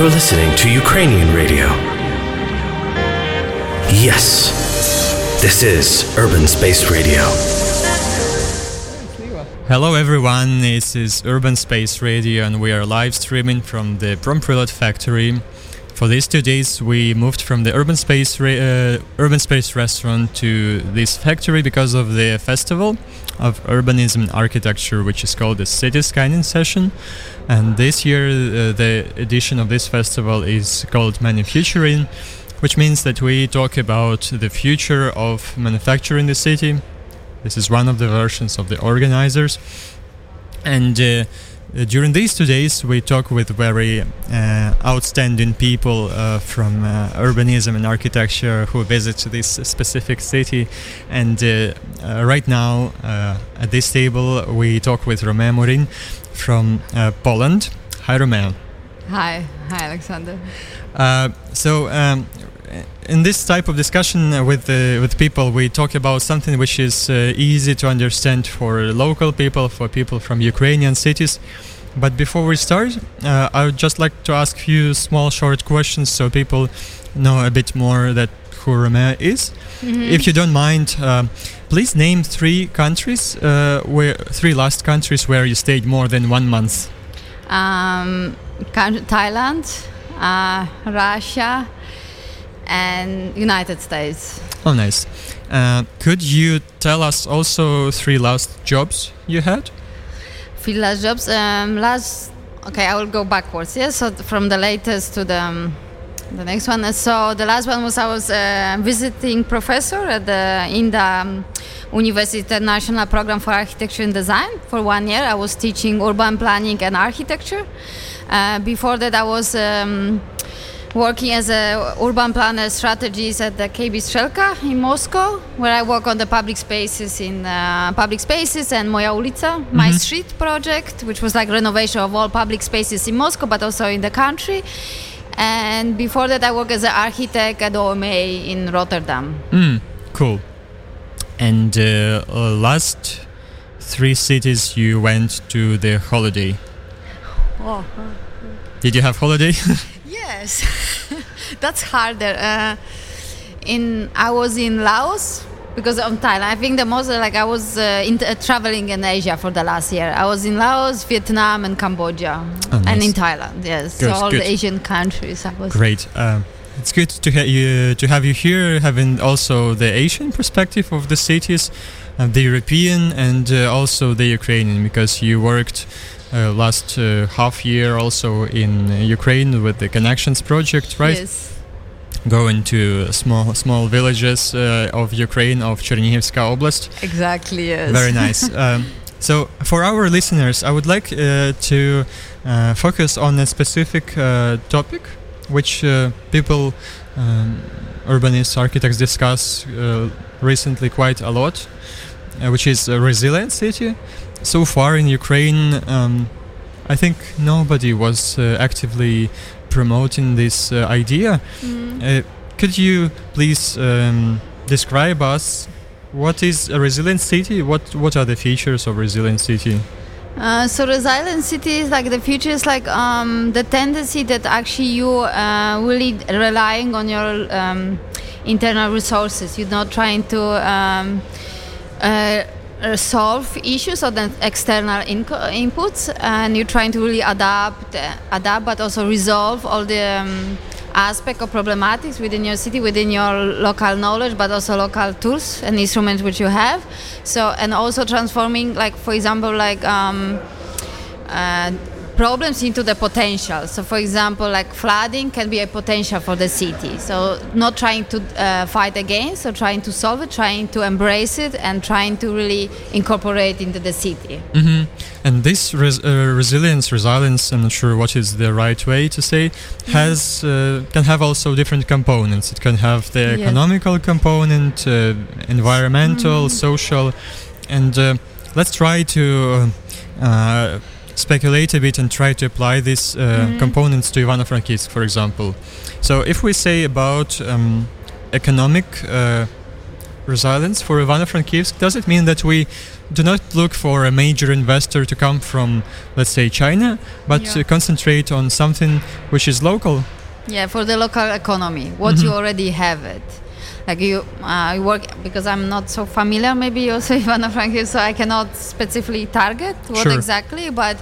You're listening to Ukrainian radio. Yes, this is Urban Space Radio. Hello everyone, this is Urban Space Radio and we are live streaming from the Promprylad factory. For these two days we moved from the Urban Space uh, Urban Space restaurant to this factory because of the festival of urbanism and architecture which is called the City Scanning Session. And this year uh, the edition of this festival is called Manufacturing, which means that we talk about the future of manufacturing in the city this is one of the versions of the organizers. And uh, during these two days, we talk with very uh, outstanding people uh, from uh, urbanism and architecture who visit this specific city. And uh, uh, right now, at this table, we talk with Romeo Morin from Poland. Hi, Romeo. Hi, hi, Alexander. so, um, in this type of discussion with uh, with people, we talk about something which is uh, easy to understand for local people, for people from Ukrainian cities. But before we start, uh, I would just like to ask a few small, short questions so people know a bit more that who Romeo is. Mm-hmm. If you don't mind, uh, please name three countries uh, where three last countries where you stayed more than one month. Um, Thailand, uh, Russia and United States. Oh, nice. Uh, could you tell us also three last jobs you had? Three last jobs. Um, last. Okay, I will go backwards. Yes, so from the latest to the. Um, the next one. So the last one was I was uh, visiting professor at the in the um, University International Program for Architecture and Design for one year. I was teaching urban planning and architecture. Uh, before that, I was um, working as a urban planner strategist at the KB Strelka in Moscow, where I work on the public spaces in uh, public spaces and Moja Ulica, mm-hmm. my street project, which was like renovation of all public spaces in Moscow, but also in the country. And before that, I worked as an architect at OMA in Rotterdam. Mm, cool. And uh, uh, last three cities you went to the holiday. Oh. Did you have holiday? Yes, that's harder. Uh, in I was in Laos because of Thailand. I think the most like I was uh, in, uh, traveling in Asia for the last year. I was in Laos, Vietnam, and Cambodia, oh, nice. and in Thailand. Yes, good, so all good. the Asian countries. I was great. Um, it's good to have you to have you here, having also the Asian perspective of the cities, uh, the European and uh, also the Ukrainian, because you worked uh, last uh, half year also in Ukraine with the Connections project, right? Yes. Going to small small villages uh, of Ukraine of Chernihivska Oblast. Exactly. Yes. Very nice. um, so for our listeners, I would like uh, to uh, focus on a specific uh, topic, which people, um, urbanists, architects discuss recently quite a lot, which is a resilient city so far in Ukraine, um, I think nobody was uh, actively promoting this uh, idea. Mm. Uh, could you please um, describe us what is a resilient city? What what are the features of resilient city? Uh, so resilient city is like the future is like um, the tendency that actually you uh, really relying on your um, internal resources. You're not trying to um, uh, uh, solve issues or the external inputs and you're trying to really adapt uh, adapt but also resolve all the um, aspect of problematics within your city within your local knowledge but also local tools and instruments which you have. So and also transforming like for example like um, uh, problems into the potential. So, for example, like flooding can be a potential for the city. So, not trying to uh, fight against, or trying to solve it, trying to embrace it, and trying to really incorporate into the city. Mm-hmm. And this res- uh, resilience, resilience, I'm not sure what is the right way to say, mm-hmm. has uh, can have also different components. It can have the yes. economical component, uh, environmental, mm-hmm. social, and uh, let's try to uh, speculate a bit and try to apply these uh, mm-hmm. components to Ivano-Frankivsk, for example. So if we say about um, economic uh, resilience for Ivano-Frankivsk, does it mean that we do not look for a major investor to come from, let's say, China, but Yeah. to concentrate on something which is local. Yeah, for the local economy, what you Mhm. already have it. Like you, uh, you work because I'm not so familiar. Maybe also Ivano Frankiv, so I cannot specifically target what Sure. exactly. But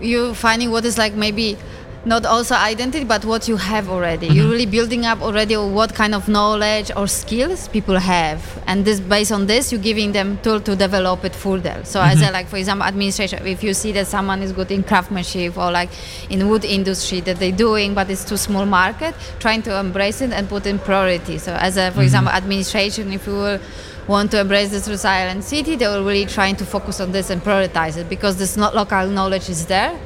you finding what is like maybe not also identity, but what you have already. You're mm-hmm. really building up already what kind of knowledge or skills people have, and this based on this, you're giving them tool to develop it further. So as mm-hmm. a, like for example, administration, if you see that someone is good in craftsmanship or like in wood industry that they're doing, but it's too small market, trying to embrace it and put in priority. So as a, for mm-hmm. example, administration, if you will want to embrace this resilient city, they will really trying to focus on this and prioritize it because this not local knowledge is there.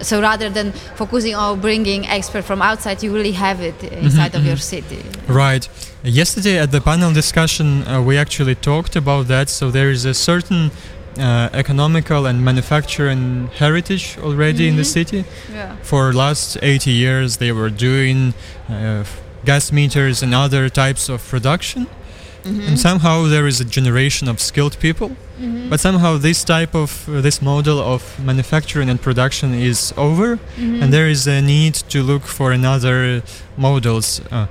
So rather than focusing on bringing expert from outside, you really have it inside of your city. Right. Yesterday at the panel discussion, uh, we actually talked about that. So there is a certain uh, economical and manufacturing heritage already in the city. Yeah. For last 80 years, they were doing uh, gas meters and other types of production. And somehow there is a generation of skilled people. But somehow this type of uh, this model of manufacturing and production is over, and there is a need to look for another models. Uh,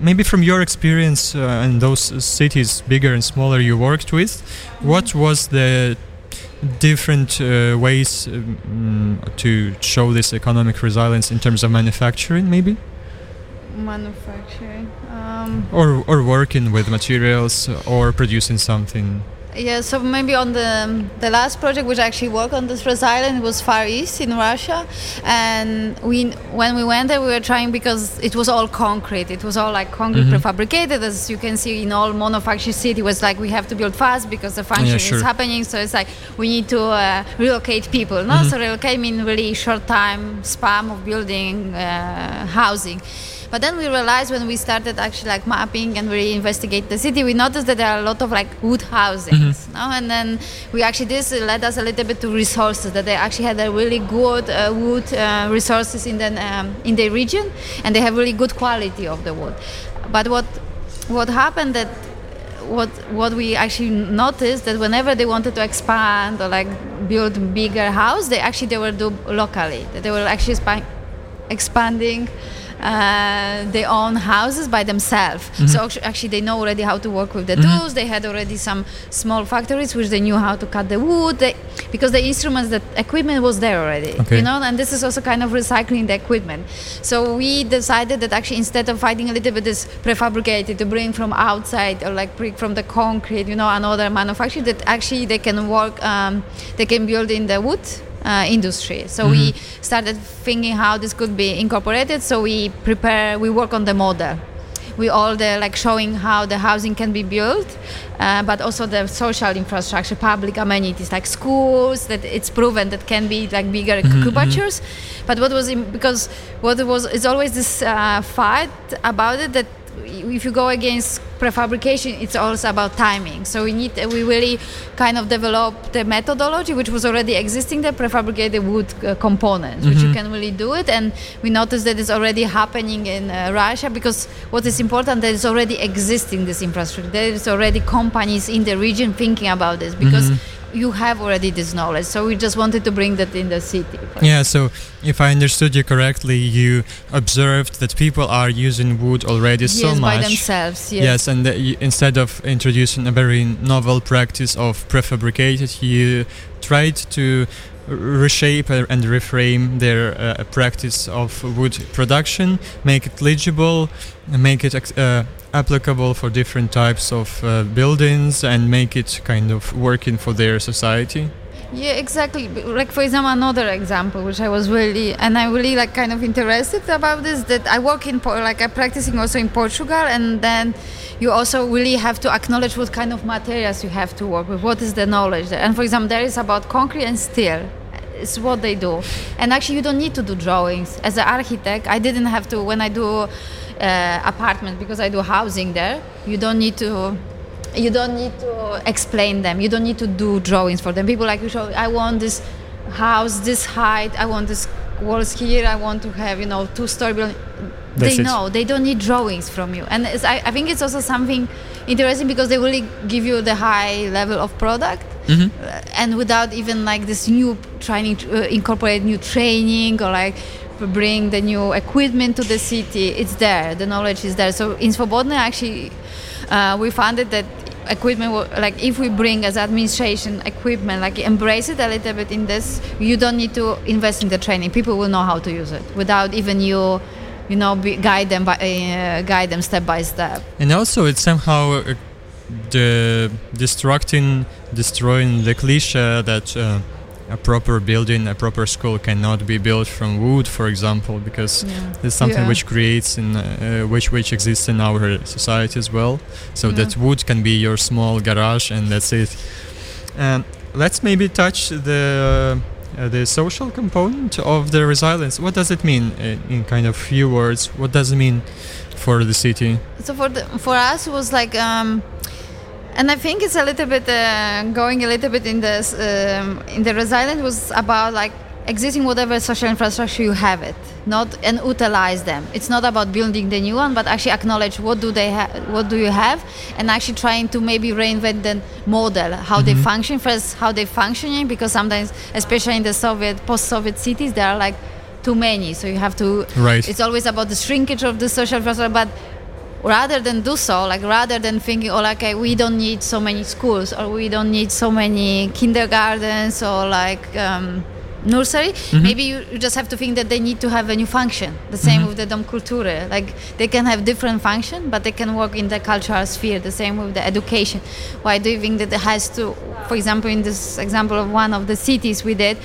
maybe from your experience uh, in those cities, bigger and smaller, you worked with, what was the different uh, ways um, to show this economic resilience in terms of manufacturing, maybe, Manufacturing. Um, or or working with materials or producing something. Yeah, so maybe on the the last project which I actually worked on this resilient was Far East in Russia, and we when we went there we were trying because it was all concrete. It was all like concrete prefabricated, as you can see in all manufacturing city. Was like we have to build fast because the function sure. is happening. So it's like we need to uh, relocate people. No, so relocate mean really short time span of building uh, housing. But then we realized when we started actually like mapping and we investigate the city, we noticed that there are a lot of like wood housings. No? And then we actually this led us a little bit to resources that they actually had a really good uh, wood uh, resources in the um, in the region, and they have really good quality of the wood. But what what happened that what what we actually noticed that whenever they wanted to expand or like build bigger house, they actually they were do locally. That they were actually expanding uh, their own houses by themselves. So actually, they know already how to work with the tools. They had already some small factories which they knew how to cut the wood. They, because the instruments, the equipment was there already. Okay. You know, and this is also kind of recycling the equipment. So we decided that actually instead of fighting a little bit this prefabricated to bring from outside or like bring from the concrete, you know, another manufacturer, that actually they can work, um, they can build in the wood uh, industry. So we started thinking how this could be incorporated. So we prepare, we work on the model. We all the like showing how the housing can be built, uh, but also the social infrastructure, public amenities like schools. That it's proven that can be like bigger cubatures. But what was in, because what was is always this uh, fight about it that if you go against prefabrication, it's also about timing. So we need we really kind of develop the methodology which was already existing, the prefabricated wood uh, components, which you can really do it. And we noticed that it's already happening in uh, Russia because what is important that is already existing this infrastructure. There is already companies in the region thinking about this because. You have already this knowledge, so we just wanted to bring that in the city. Yeah, so if I understood you correctly, you observed that people are using wood already yes, so much. by themselves. Yes. Yes, and you, instead of introducing a very novel practice of prefabricated, you tried to reshape and reframe their uh, practice of wood production, make it legible, make it uh, applicable for different types of uh, buildings, and make it kind of working for their society. Yeah, exactly. Like for example, another example, which I was really and I really like kind of interested about this. That I work in like I'm practicing also in Portugal, and then you also really have to acknowledge what kind of materials you have to work with. What is the knowledge there? And for example, there is about concrete and steel. It's what they do, and actually you don't need to do drawings. As an architect, I didn't have to when I do uh, apartment because I do housing there. You don't need to you don't need to explain them. You don't need to do drawings for them. People like you show i want this house this height. I want this walls here. I want to have you know two story building. That's they it. know. They don't need drawings from you. And it's, I, I think it's also something interesting because they really give you the high level of product Uh, and without even like this new trying to uh, incorporate new training or like bring the new equipment to the city it's there. The knowledge is there. So in Svobodny actually uh, we found it that equipment like if we bring as administration equipment like embrace it a little bit in this you don't need to invest in the training. People will know how to use it without even you you know be, guide them by uh, guide them step by step. And also, it's somehow uh, the destructing, destroying the cliche that uh, a proper building, a proper school cannot be built from wood, for example, because it's something Yeah. which creates in uh, which which exists in our society as well. So that wood can be your small garage, and that's it. Um, let's maybe touch the. Uh, the social component of the resilience. What does it mean uh, in kind of few words? What does it mean for the city? so for the, for us it was like um and I think it's a little bit uh, going a little bit in this um, in the resilience was about like existing whatever social infrastructure you have it not and utilize them it's not about building the new one but actually acknowledge what do they have what do you have and actually trying to maybe reinvent the model how they function first how they functioning because sometimes especially in the soviet post-soviet cities there are like too many so you have to Right. it's always about the shrinkage of the social infrastructure but rather than do so like rather than thinking oh okay, we don't need so many schools or we don't need so many kindergartens or like um, nursery maybe you, you just have to think that they need to have a new function the same with the dom culture. Like they can have different function but they can work in the cultural sphere the same with the education. Why do you think that it has to for example in this example of one of the cities we did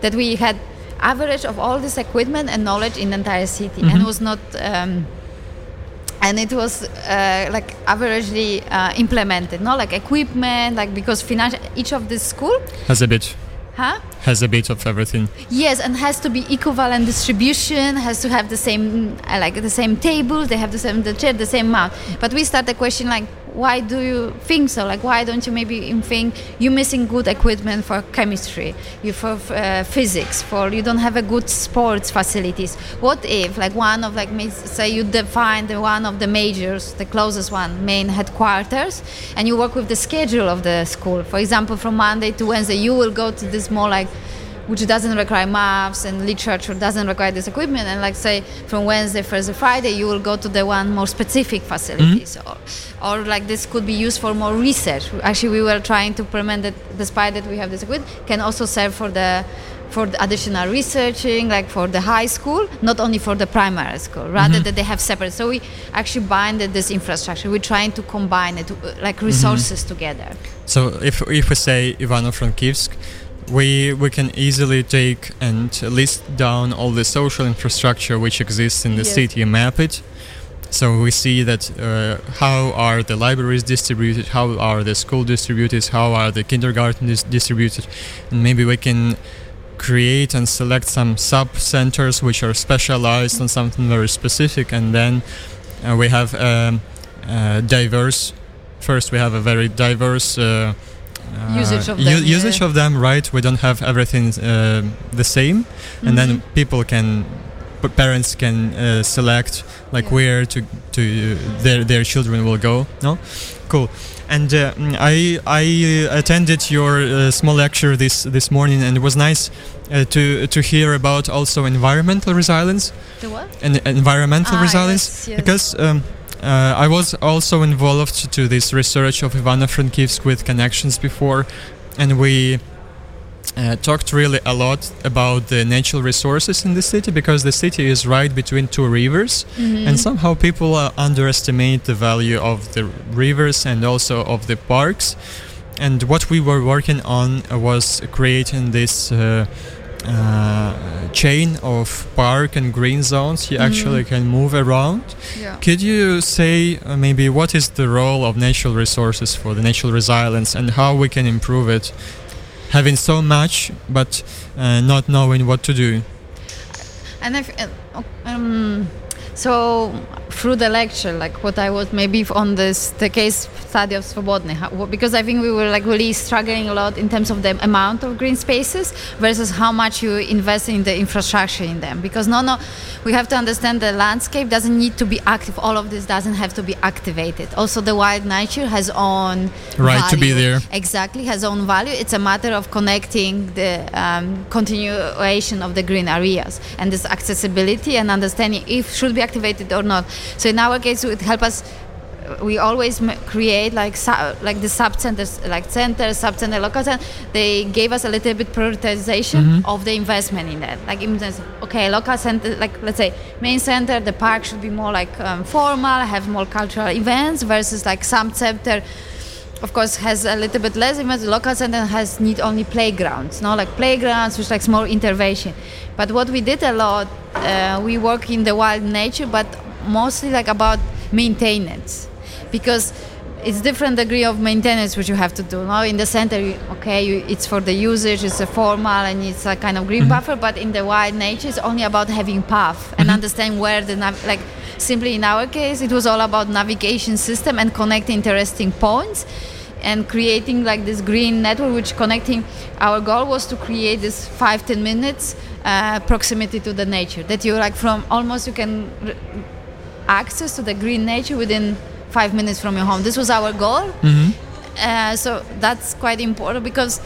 that we had average of all this equipment and knowledge in the entire city. And was not um, and it was uh, like averagely uh, implemented. No like equipment like because financial each of this school Has a bit. Huh? Has a bit of everything. yes and has to be equivalent distribution has to have the same uh, like the same table they have the same the chair the same amount. But we start the question like why do you think so? Like why don't you maybe think you're missing good equipment for chemistry you for uh, physics for you don't have a good sports facilities? What if like one of like say you define the one of the majors the closest one main headquarters and you work with the schedule of the school. For example from monday to wednesday you will go to this more like which doesn't require maps and literature doesn't require this equipment. And like say from wednesday thursday friday you will go to the one more specific facilities mm-hmm. or, or like this could be used for more research. Actually we were trying to implement that despite that we have this equipment can also serve for the for the additional researching like for the high school not only for the primary school rather mm-hmm. that they have separate. So we actually binded this infrastructure. We're trying to combine it like mm-hmm. resources together. So if if we say Ivano-Frankivsk, we we can easily take and list down all the social infrastructure which exists in the Yes. city and map it. So we see that uh, how are the libraries distributed, how are the school distributed, how are the kindergarten dis- distributed, and maybe we can create and select some sub centers which are specialized on something very specific, and then uh, we have um, uh, diverse. First, we have a very diverse. Uh, Usage of them, yeah. usage of them, right? We don't have everything uh, the same, and then Mhm. people can, p- parents can uh, select like Yeah. where to to uh, their their children will go. No, cool. And uh, I I attended your uh, small lecture this this morning, and it was nice uh, to to hear about also environmental resilience the what and environmental Ah, resilience yes, yes. because um, uh, I was also involved to this research of Ivano-Frankivsk with connections before, and we uh, talked really a lot about the natural resources in the city because the city is right between two rivers, Mm-hmm. and somehow people uh, underestimate the value of the rivers and also of the parks. And what we were working on uh, was creating this. Uh, chain of park and green zones you actually can move around yeah could you say uh, maybe what is the role of natural resources for the natural resilience and how we can improve it? Having so much but uh, not knowing what to do. and if uh, um, so through the lecture, like what I was maybe on this the case study of Svobodny, how, because I think we were like really struggling a lot in terms of the amount of green spaces versus how much you invest in the infrastructure in them. Because no, no, we have to understand the landscape doesn't need to be active. All of this doesn't have to be activated. Also, the wild nature has own right value. to be there. Exactly, has own value. It's a matter of connecting the um, continuation of the green areas and this accessibility and understanding if should be activated or not. So in our case, it would help us we always create like like the sub centers like center sub center local center they gave us a little bit prioritization mm-hmm. of the investment in that. Like okay local center like let's say main center the park should be more like um, formal have more cultural events versus like sub center of course has a little bit less events. The local center has need only playgrounds no like playgrounds which like more intervention. But what we did a lot uh, we work in the wild nature but mostly like about maintenance because it's different degree of maintenance which you have to do. Now in the center, okay, you, it's for the usage, it's a formal and it's a kind of green mm-hmm. buffer. But in the wild nature, it's only about having path and mm-hmm. understand where the nav- like. Simply in our case, it was all about navigation system and connecting interesting points and creating like this green network which connecting our goal was to create this five ten minutes uh, proximity to the nature that you like from almost you can r- access to the green nature within five minutes from your home. This was our goal. Mm-hmm. Uh, so that's quite important because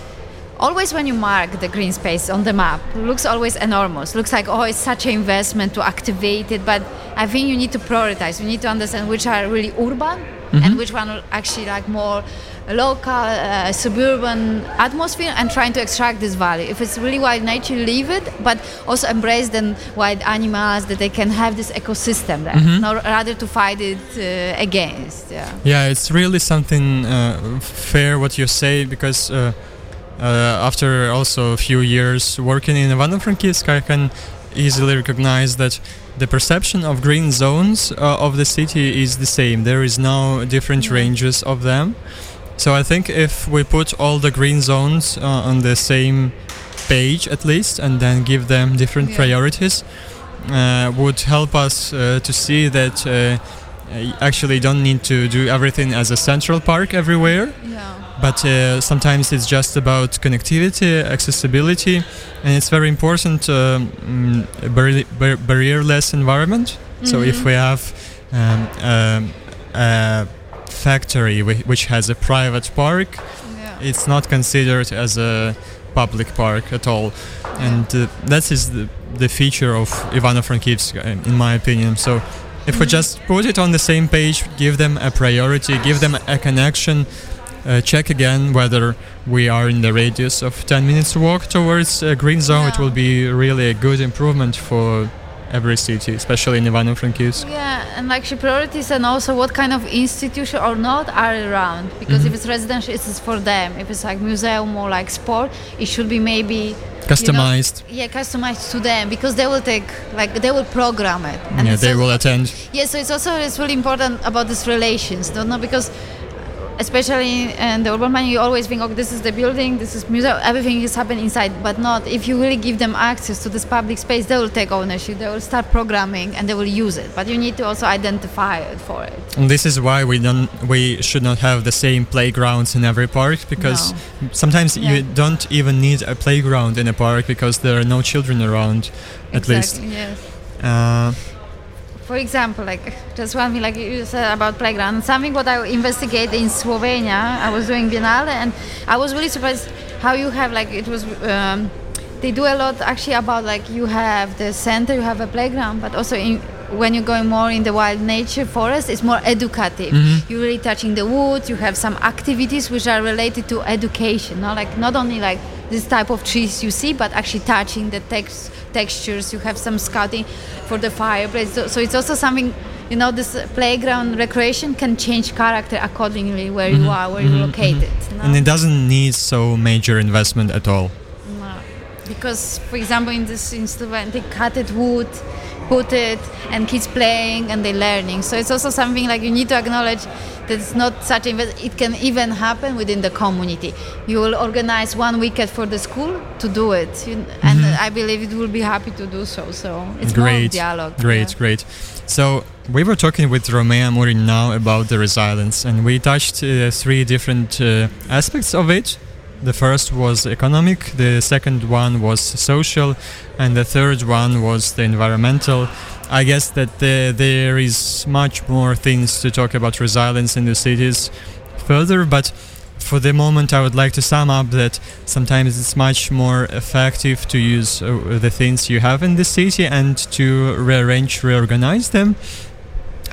always when you mark the green space on the map looks always enormous looks like oh it's such an investment to activate it but i think you need to prioritize you need to understand which are really urban mm-hmm. and which one actually like more local uh, suburban atmosphere and trying to extract this value if it's really wild nature leave it but also embrace the wild animals that they can have this ecosystem there mm-hmm. not rather to fight it uh, against yeah yeah it's really something uh, fair what you say because uh, uh, after also a few years working in Ivano-Frankivsk I can easily recognize that the perception of green zones uh, of the city is the same there is no different ranges of them so I think if we put all the green zones uh, on the same page at least, and then give them different yeah. priorities, uh, would help us uh, to see that uh, actually don't need to do everything as a central park everywhere. Yeah. But uh, sometimes it's just about connectivity, accessibility, and it's very important um, bar- bar- barrierless environment. Mm-hmm. So if mm-hmm. we have um, um, uh, factory which has a private park, yeah. it's not considered as a public park at all. And uh, that is the, the feature of Ivano-Frankivsk, uh, in my opinion. So if we mm-hmm. just put it on the same page, give them a priority, give them a connection, uh, check again whether we are in the radius of 10 minutes walk towards a green zone, yeah. it will be really a good improvement for every city, especially in Ivano-Frankivsk. Yeah, and actually priorities and also what kind of institution or not are around. Because mm-hmm. if it's residential, it's for them. If it's like museum or like sport, it should be maybe customized. You know, yeah, customized to them because they will take like they will program it. And yeah, they also, will attend. Yeah, so it's also it's really important about these relations, don't know because especially in the urban planning, you always think, okay, this is the building, this is museum, everything is happening inside. But not if you really give them access to this public space, they will take ownership, they will start programming, and they will use it. But you need to also identify it for it. And this is why we don't, we should not have the same playgrounds in every park because no. sometimes yeah. you don't even need a playground in a park because there are no children around, at exactly, least. Yes. Uh, for example, like just one thing, like you said about playground, something what I investigate in Slovenia. I was doing Biennale, and I was really surprised how you have like it was. Um, they do a lot actually about like you have the center, you have a playground, but also in, when you're going more in the wild nature forest, it's more educative. Mm-hmm. You're really touching the woods. You have some activities which are related to education, not like not only like this type of trees you see, but actually touching the text textures. You have some scouting for the fireplace. So, so it's also something you know this playground recreation can change character accordingly where mm-hmm. you are where mm-hmm. you're located mm-hmm. no? and it doesn't need so major investment at all no. because, for example, in this instrument, they cut it wood, put it, and kids playing and they're learning. So it's also something like you need to acknowledge that it's not such a. It can even happen within the community. You will organize one weekend for the school to do it, and Mm-hmm. I believe it will be happy to do so. So it's great, dialogue. Great, yeah. great. So we were talking with Romea Murin now about the resilience, and we touched uh, three different uh, aspects of it. The first was economic, the second one was social, and the third one was the environmental. I guess that the, there is much more things to talk about resilience in the cities further, but for the moment, I would like to sum up that sometimes it's much more effective to use uh, the things you have in the city and to rearrange, reorganize them.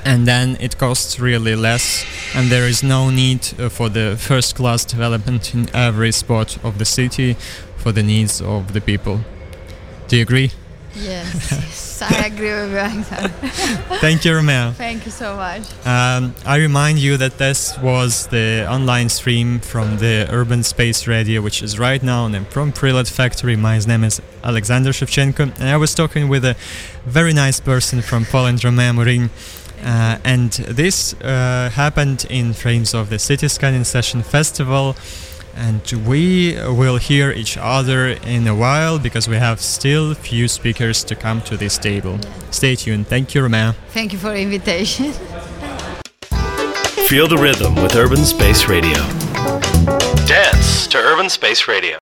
And then it costs really less, and there is no need uh, for the first class development in every spot of the city for the needs of the people. Do you agree? Yes, yes, I agree with you. Thank you, Romeo. Thank you so much. Um, I remind you that this was the online stream from the Urban Space Radio, which is right now on the Promprylad Factory. My name is Alexander Shevchenko, and I was talking with a very nice person from Poland, Romeo Murin. Uh, and this uh, happened in frames of the City Scanning Session Festival. And we will hear each other in a while because we have still few speakers to come to this table. Stay tuned. Thank you, Romeo. Thank you for the invitation. Feel the rhythm with Urban Space Radio. Dance to Urban Space Radio.